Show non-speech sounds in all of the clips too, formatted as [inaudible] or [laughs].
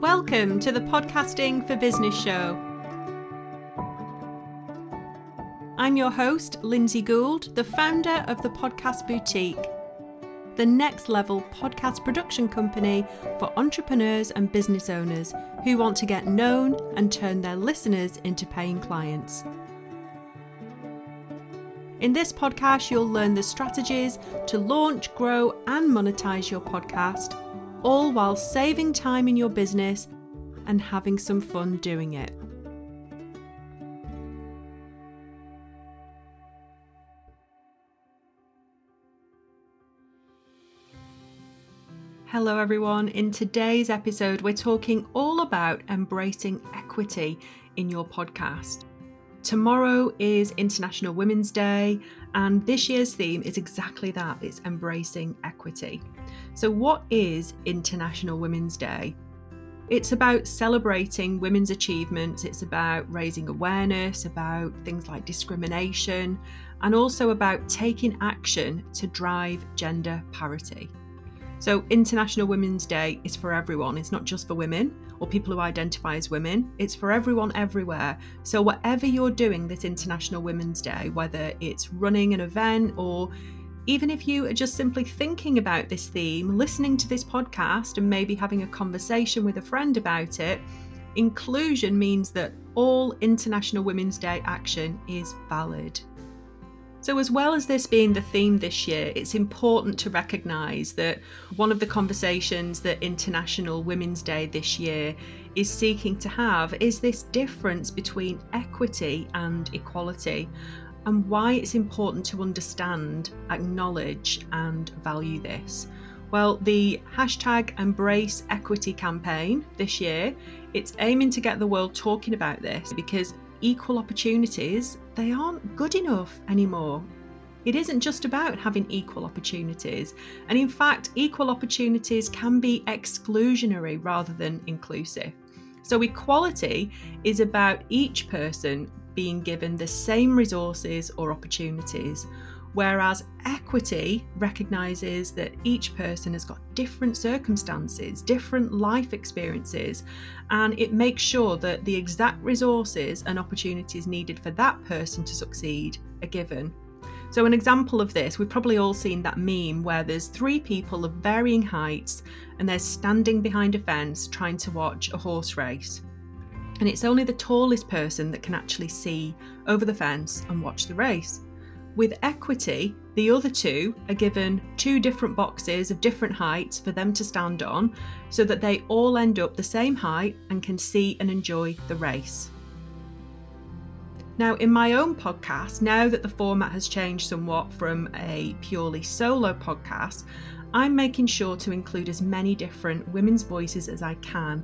Welcome to the Podcasting for Business show. I'm your host, Lindsay Gould, the founder of the Podcast Boutique, the next level podcast production company for entrepreneurs and business owners who want to get known and turn their listeners into paying clients. In this podcast, you'll learn the strategies to launch, grow, and monetize your podcast all while saving time in your business and having some fun doing it. Hello, everyone. In today's episode, we're talking all about embracing equity in your podcast. Tomorrow is International Women's Day, and this year's theme is exactly that it's embracing equity. So, what is International Women's Day? It's about celebrating women's achievements, it's about raising awareness about things like discrimination, and also about taking action to drive gender parity. So, International Women's Day is for everyone. It's not just for women or people who identify as women, it's for everyone everywhere. So, whatever you're doing this International Women's Day, whether it's running an event or even if you are just simply thinking about this theme, listening to this podcast, and maybe having a conversation with a friend about it, inclusion means that all International Women's Day action is valid. So, as well as this being the theme this year, it's important to recognise that one of the conversations that International Women's Day this year is seeking to have is this difference between equity and equality, and why it's important to understand, acknowledge, and value this. Well, the hashtag Embrace Equity campaign this year, it's aiming to get the world talking about this because equal opportunities, they aren't good enough anymore. It isn't just about having equal opportunities. And in fact, equal opportunities can be exclusionary rather than inclusive. So, equality is about each person being given the same resources or opportunities, whereas equity recognises that each person has got different circumstances, different life experiences, and it makes sure that the exact resources and opportunities needed for that person to succeed are given. So, an example of this, we've probably all seen that meme where there's three people of varying heights and they're standing behind a fence trying to watch a horse race. And it's only the tallest person that can actually see over the fence and watch the race. With equity, the other two are given two different boxes of different heights for them to stand on so that they all end up the same height and can see and enjoy the race. Now, in my own podcast, now that the format has changed somewhat from a purely solo podcast, I'm making sure to include as many different women's voices as I can,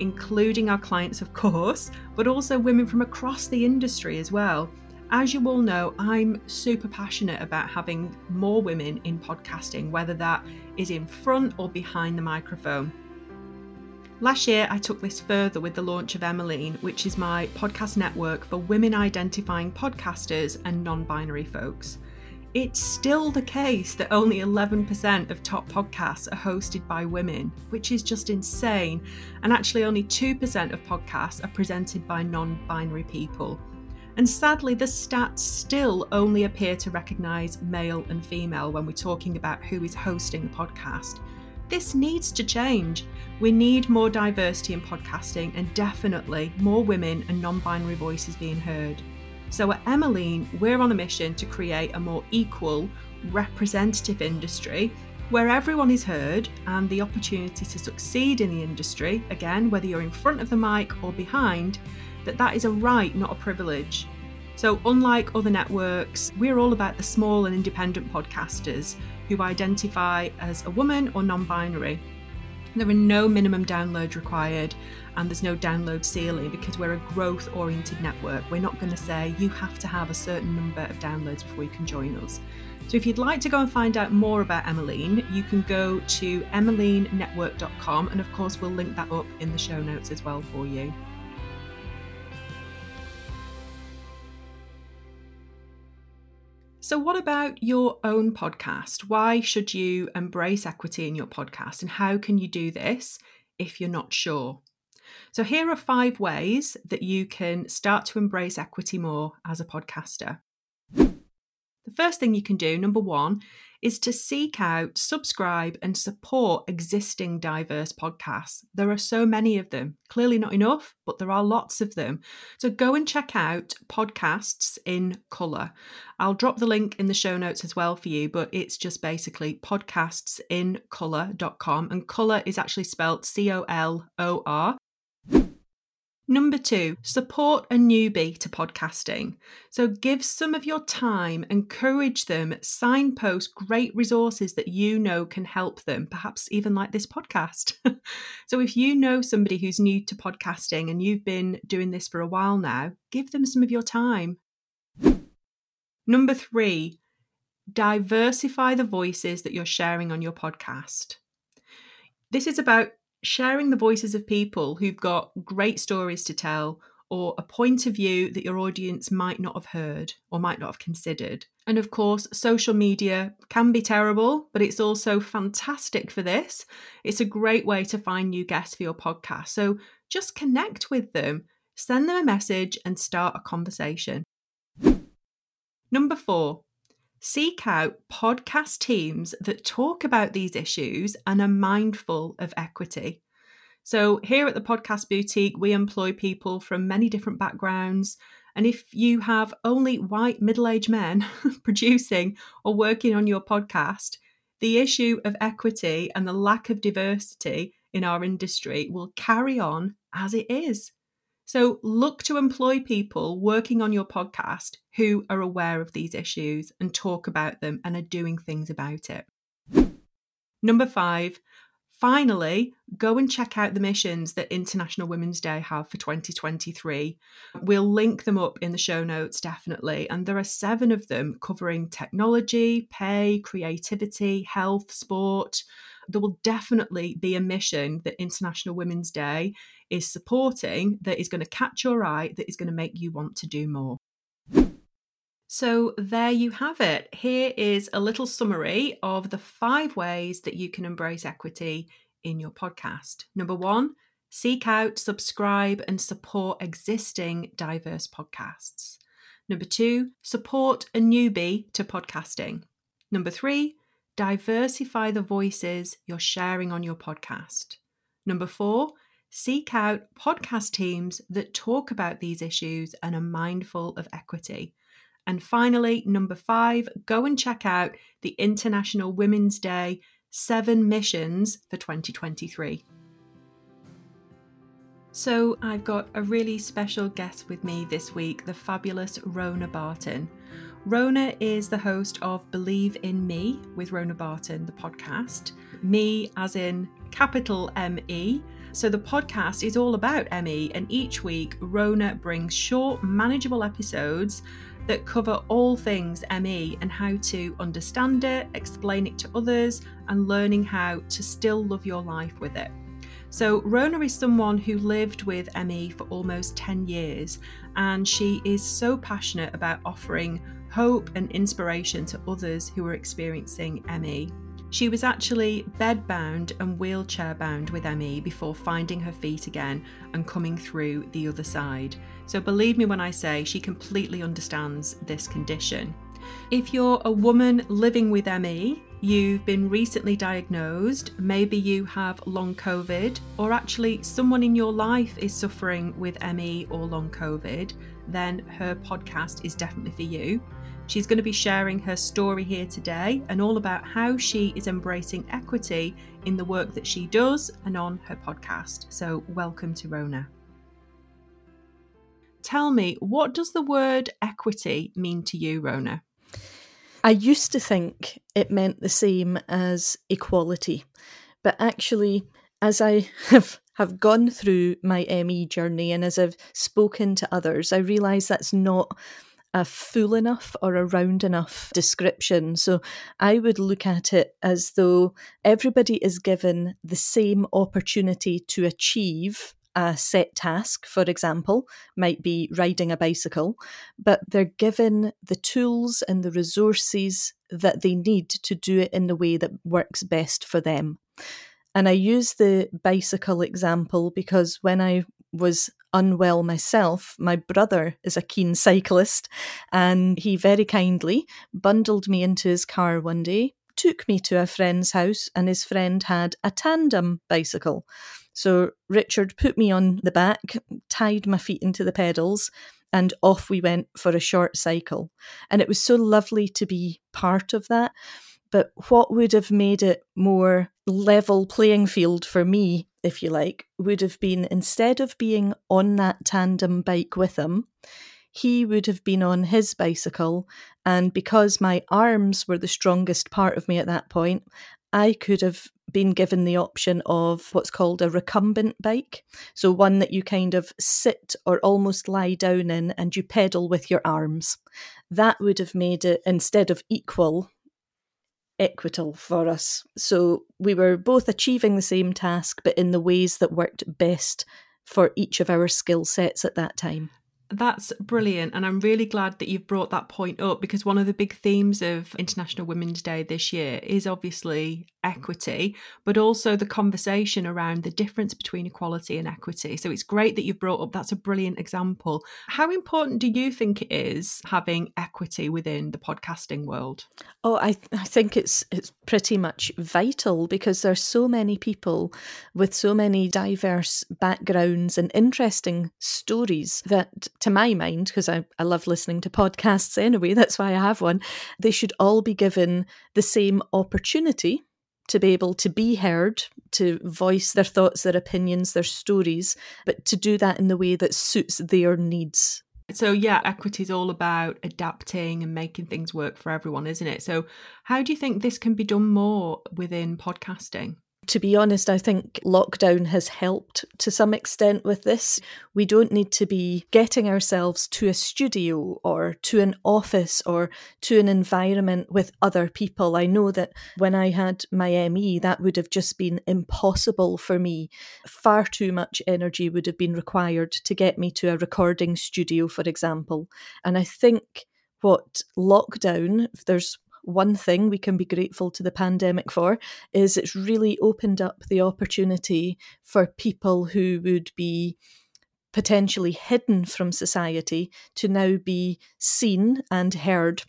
including our clients, of course, but also women from across the industry as well. As you all know, I'm super passionate about having more women in podcasting, whether that is in front or behind the microphone. Last year, I took this further with the launch of Emmeline, which is my podcast network for women identifying podcasters and non binary folks. It's still the case that only 11% of top podcasts are hosted by women, which is just insane. And actually, only 2% of podcasts are presented by non binary people. And sadly, the stats still only appear to recognise male and female when we're talking about who is hosting the podcast. This needs to change. We need more diversity in podcasting and definitely more women and non binary voices being heard. So at Emmeline, we're on a mission to create a more equal, representative industry where everyone is heard and the opportunity to succeed in the industry, again, whether you're in front of the mic or behind, that that is a right, not a privilege. So, unlike other networks, we're all about the small and independent podcasters who identify as a woman or non binary. There are no minimum downloads required and there's no download ceiling because we're a growth oriented network. We're not going to say you have to have a certain number of downloads before you can join us. So if you'd like to go and find out more about Emmeline, you can go to emmelinenetwork.com and of course we'll link that up in the show notes as well for you. So, what about your own podcast? Why should you embrace equity in your podcast? And how can you do this if you're not sure? So, here are five ways that you can start to embrace equity more as a podcaster. The first thing you can do, number one, is to seek out, subscribe, and support existing diverse podcasts. There are so many of them. Clearly not enough, but there are lots of them. So go and check out podcasts in colour. I'll drop the link in the show notes as well for you, but it's just basically podcastsincolour.com. And colour is actually spelled C O L O R. Number two, support a newbie to podcasting. So give some of your time, encourage them, signpost great resources that you know can help them, perhaps even like this podcast. [laughs] so if you know somebody who's new to podcasting and you've been doing this for a while now, give them some of your time. Number three, diversify the voices that you're sharing on your podcast. This is about sharing the voices of people who've got great stories to tell or a point of view that your audience might not have heard or might not have considered. And of course, social media can be terrible, but it's also fantastic for this. It's a great way to find new guests for your podcast. So just connect with them, send them a message, and start a conversation. Number four, seek out podcast teams that talk about these issues and are mindful of equity. So, here at the Podcast Boutique, we employ people from many different backgrounds. And if you have only white middle aged men [laughs] producing or working on your podcast, the issue of equity and the lack of diversity in our industry will carry on as it is. So look to employ people working on your podcast who are aware of these issues and talk about them and are doing things about it. Number five, finally, go and check out the missions that International Women's Day have for 2023. We'll link them up in the show notes, definitely. And there are seven of them covering technology, pay, creativity, health, sport. There will definitely be a mission that International Women's Day is supporting that is going to catch your eye, that is going to make you want to do more. So, there you have it. Here is a little summary of the five ways that you can embrace equity in your podcast. Number one, seek out, subscribe, and support existing diverse podcasts. Number two, support a newbie to podcasting. Number three, diversify the voices you're sharing on your podcast. Number four, seek out podcast teams that talk about these issues and are mindful of equity. And finally, number five, go and check out the International Women's Day seven missions for 2023. So, I've got a really special guest with me this week, the fabulous Rona Barton. Rona is the host of Believe in Me with Rona Barton, the podcast. Me, as in capital M E, so the podcast is all about ME, and each week Rona brings short, manageable episodes that cover all things ME and how to understand it, explain it to others, and learning how to still love your life with it. So, Rona is someone who lived with ME for almost 10 years, and she is so passionate about offering hope and inspiration to others who are experiencing ME. She was actually bedbound and wheelchair bound with ME before finding her feet again and coming through the other side. So believe me when I say she completely understands this condition. If you're a woman living with ME, you've been recently diagnosed, maybe you have long COVID, or actually someone in your life is suffering with ME or long COVID, then her podcast is definitely for you. She's going to be sharing her story here today and all about how she is embracing equity in the work that she does and on her podcast. So, welcome to Rona. Tell me, what does the word equity mean to you, Rona? I used to think it meant the same as equality, but actually, as I have have gone through my ME journey and as I've spoken to others, I realise that's not a full enough or a round enough description. So I would look at it as though everybody is given the same opportunity to achieve a set task, for example, might be riding a bicycle, but they're given the tools and the resources that they need to do it in the way that works best for them. And I use the bicycle example because when I was unwell myself, my brother is a keen cyclist, and he very kindly bundled me into his car one day, took me to a friend's house, and his friend had a tandem bicycle. So Richard put me on the back, tied my feet into the pedals, and off we went for a short cycle. And it was so lovely to be part of that. But what would have made it more level playing field for me, if you like, would have been instead of being on that tandem bike with him, he would have been on his bicycle. And because my arms were the strongest part of me at that point, I could have been given the option of what's called a recumbent bike. So, one that you kind of sit or almost lie down in and you pedal with your arms. That would have made it, instead of equal, equital for us. So we were both achieving the same task, but in the ways that worked best for each of our skill sets at that time. That's brilliant. And I'm really glad that you've brought that point up because one of the big themes of International Women's Day this year is obviously equity, but also the conversation around the difference between equality and equity. So it's great that you've brought up that's a brilliant example. How important do you think it is having equity within the podcasting world? Oh, I, I think it's it's pretty much vital because there's so many people with so many diverse backgrounds and interesting stories that to my mind, because I, I love listening to podcasts anyway, [laughs] that's why I have one, they should all be given the same opportunity to be able to be heard, to voice their thoughts, their opinions, their stories, but to do that in the way that suits their needs. So, yeah, equity is all about adapting and making things work for everyone, isn't it? So, how do you think this can be done more within podcasting? To be honest, I think lockdown has helped to some extent with this. We don't need to be getting ourselves to a studio or to an office or to an environment with other people. I know that when I had my ME, that would have just been impossible for me. Far too much energy would have been required to get me to a recording studio, for example. And I think what lockdown, there's one thing we can be grateful to the pandemic for is it's really opened up the opportunity for people who would be potentially hidden from society to now be seen and heard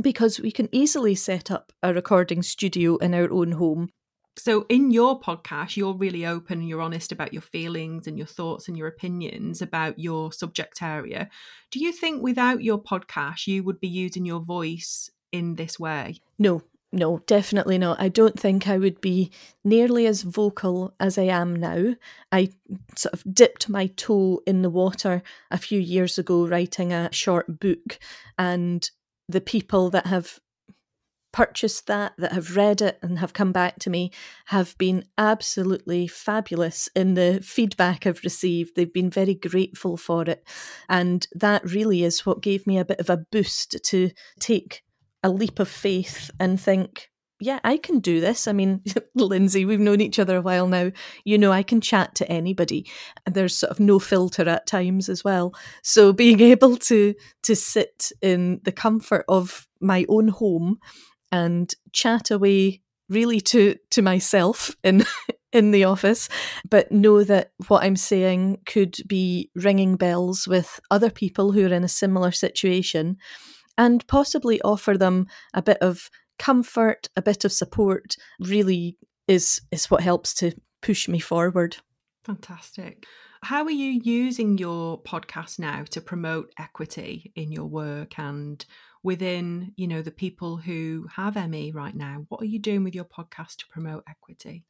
because we can easily set up a recording studio in our own home. So, in your podcast, you're really open and you're honest about your feelings and your thoughts and your opinions about your subject area. Do you think without your podcast, you would be using your voice in this way? No, no, definitely not. I don't think I would be nearly as vocal as I am now. I sort of dipped my toe in the water a few years ago writing a short book, and the people that have purchased that, that have read it and have come back to me, have been absolutely fabulous in the feedback I've received. They've been very grateful for it. And that really is what gave me a bit of a boost to take a leap of faith and think, yeah, I can do this. I mean, [laughs] Lindsay, we've known each other a while now. You know, I can chat to anybody. And there's sort of no filter at times as well. So [laughs] being able to to sit in the comfort of my own home and chat away really to to myself [laughs] in in the office, but know that what I'm saying could be ringing bells with other people who are in a similar situation and possibly offer them a bit of comfort, a bit of support, really is is what helps to push me forward. Fantastic. How are you using your podcast now to promote equity in your work and within, you know, the people who have ME right now? What are you doing with your podcast to promote equity?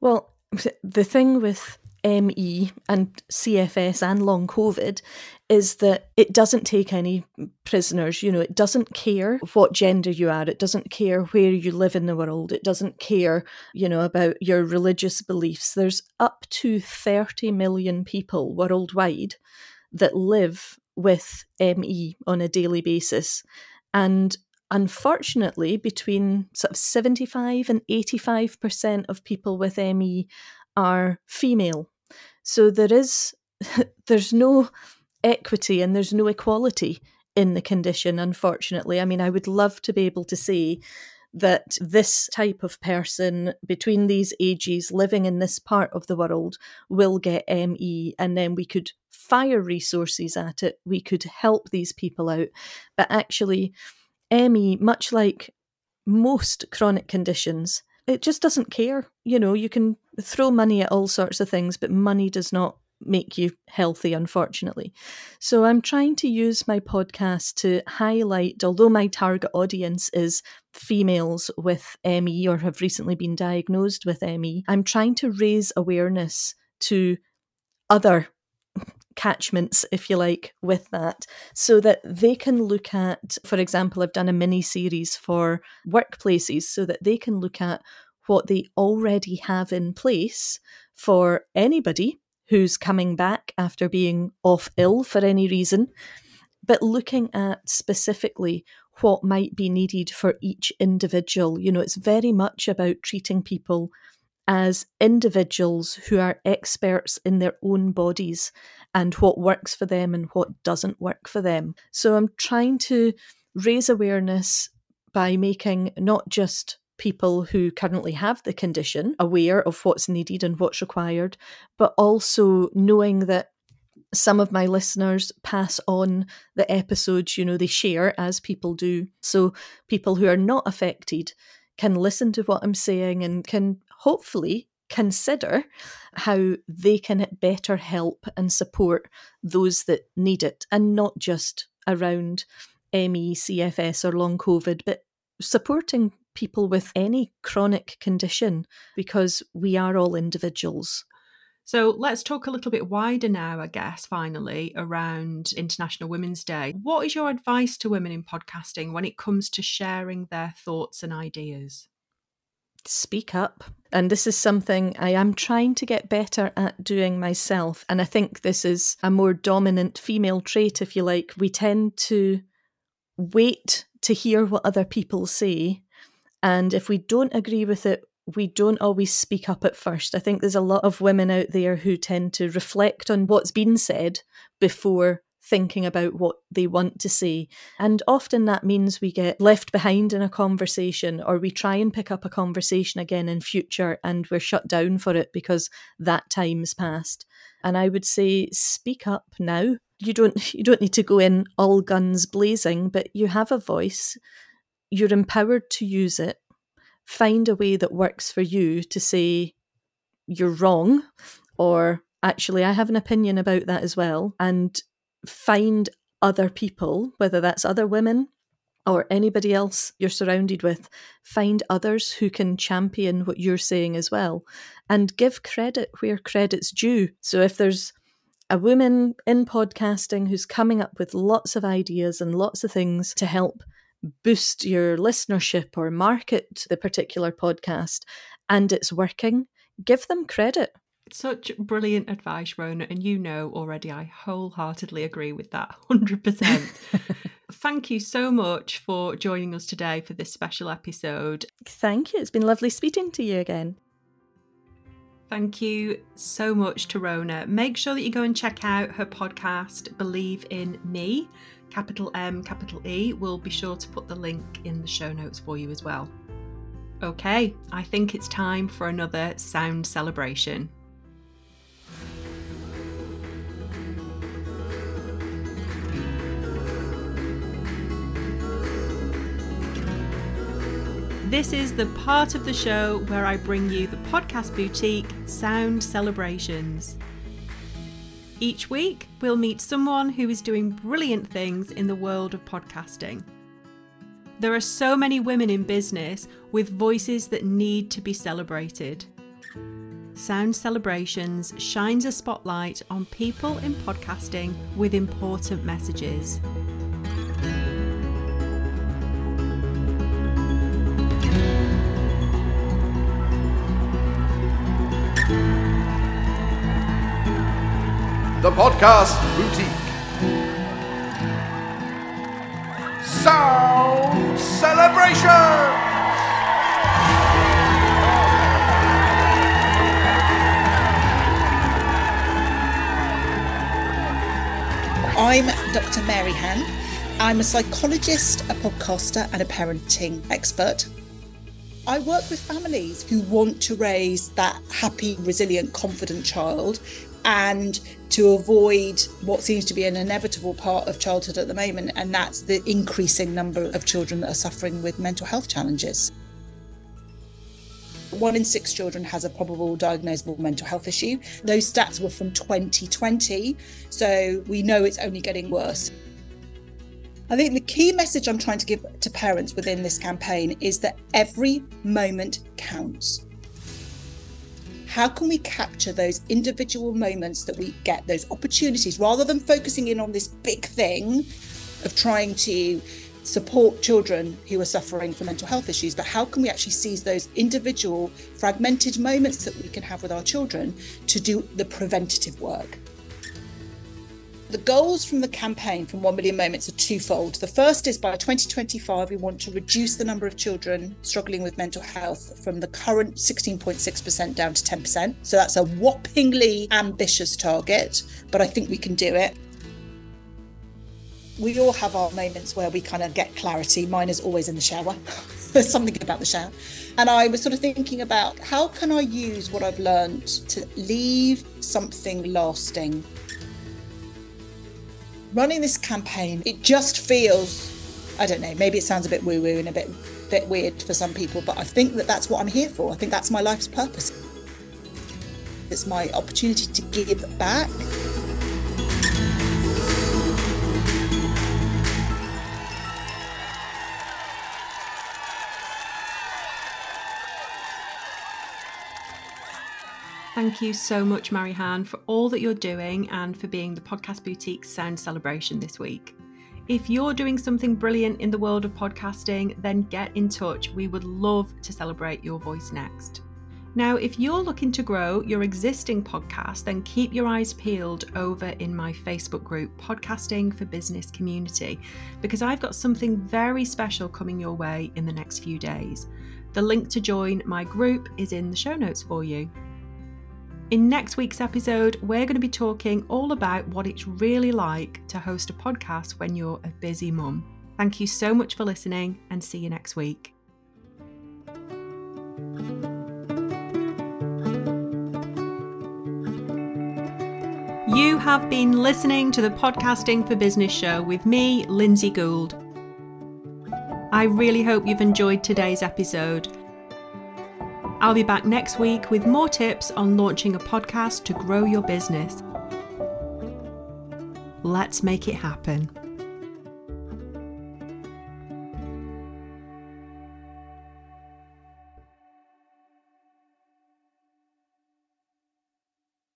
Well, [laughs] the thing with ME and CFS and long COVID is that it doesn't take any prisoners. You know, it doesn't care what gender you are, it doesn't care where you live in the world, it doesn't care, you know, about your religious beliefs. There's up to 30 million people worldwide that live with ME on a daily basis. And unfortunately, between sort of 75 and 85% of people with ME are female. So there is, [laughs] there's no equity and there's no equality in the condition, unfortunately. I mean, I would love to be able to say that this type of person between these ages living in this part of the world will get ME, and then we could fire resources at it, we could help these people out. But actually, ME, much like most chronic conditions, it just doesn't care. You know, you can throw money at all sorts of things, but money does not make you healthy, unfortunately. So I'm trying to use my podcast to highlight, although my target audience is females with ME or have recently been diagnosed with ME, I'm trying to raise awareness to other catchments, if you like, with that, so that they can look at, for example, I've done a mini series for workplaces so that they can look at what they already have in place for anybody who's coming back after being off ill for any reason, but looking at specifically what might be needed for each individual. You know, it's very much about treating people as individuals who are experts in their own bodies and what works for them and what doesn't work for them. So I'm trying to raise awareness by making not just people who currently have the condition aware of what's needed and what's required, but also knowing that some of my listeners pass on the episodes, you know, they share as people do. So people who are not affected can listen to what I'm saying and can hopefully consider how they can better help and support those that need it and not just around ME, CFS, or long COVID, but supporting people with any chronic condition because we are all individuals. So let's talk a little bit wider now, I guess, finally, around International Women's Day. What is your advice to women in podcasting when it comes to sharing their thoughts and ideas? Speak up. And this is something I am trying to get better at doing myself. And I think this is a more dominant female trait, if you like. We tend to wait to hear what other people say and if we don't agree with it, we don't always speak up at first. I think there's a lot of women out there who tend to reflect on what's been said before thinking about what they want to say. And often that means we get left behind in a conversation or we try and pick up a conversation again in future and we're shut down for it because that time's passed. And I would say speak up now. You don't [laughs] you don't need to go in all guns blazing, but you have a voice you're empowered to use it. Find a way that works for you to say you're wrong, or actually, I have an opinion about that as well, and find other people, whether that's other women or anybody else you're surrounded with, find others who can champion what you're saying as well and give credit where credit's due. So if there's a woman in podcasting who's coming up with lots of ideas and lots of things to help boost your listenership or market the particular podcast and it's working, give them credit. Such brilliant advice, Rona. And you know already, I wholeheartedly agree with that [laughs] 100%. Thank you so much for joining us today for this special episode. Thank you. It's been lovely speaking to you again. Thank you so much to Rona. Make sure that you go and check out her podcast, Believe in Me capital M, capital E. We'll be sure to put the link in the show notes for you as well. Okay, I think it's time for another sound celebration. This is the part of the show where I bring you the podcast boutique Sound Celebrations. Each week, we'll meet someone who is doing brilliant things in the world of podcasting. There are so many women in business with voices that need to be celebrated. Sound Celebrations shines a spotlight on people in podcasting with important messages. The Podcast Boutique. Sound Celebration! I'm Dr. Maryhan. I'm a psychologist, a podcaster, and a parenting expert. I work with families who want to raise that happy, resilient, confident child and to avoid what seems to be an inevitable part of childhood at the moment, and that's the increasing number of children that are suffering with mental health challenges. One in six children has a probable diagnosable mental health issue. Those stats were from 2020, so we know it's only getting worse. I think the key message I'm trying to give to parents within this campaign is that every moment counts. How can we capture those individual moments that we get, those opportunities, rather than focusing in on this big thing of trying to support children who are suffering from mental health issues, but how can we actually seize those individual fragmented moments that we can have with our children to do the preventative work? The goals from the campaign from 1 Million Moments are twofold. The first is by 2025, we want to reduce the number of children struggling with mental health from the current 16.6% down to 10%. So that's a whoppingly ambitious target, but I think we can do it we all have our moments where we kind of get clarity. Mine is always in the shower. [laughs] There's something about the shower. And I was sort of thinking about how can I use what I've learned to leave something lasting. Running this campaign, it just feels, I don't know, maybe it sounds a bit woo woo and a bit, bit weird for some people, but I think that that's what I'm here for. I think that's my life's purpose. It's my opportunity to give back. Thank you so much, Maryhan, for all that you're doing and for being the Podcast Boutique Sound Celebration this week. If you're doing something brilliant in the world of podcasting, then get in touch. We would love to celebrate your voice next. Now, if you're looking to grow your existing podcast, then keep your eyes peeled over in my Facebook group, Podcasting for Business Community, because I've got something very special coming your way in the next few days. The link to join my group is in the show notes for you. In next week's episode, we're going to be talking all about what it's really like to host a podcast when you're a busy mum. Thank you so much for listening and see you next week. You have been listening to the Podcasting for Business show with me, Lindsay Gould. I really hope you've enjoyed today's episode I'll be back next week with more tips on launching a podcast to grow your business. Let's make it happen.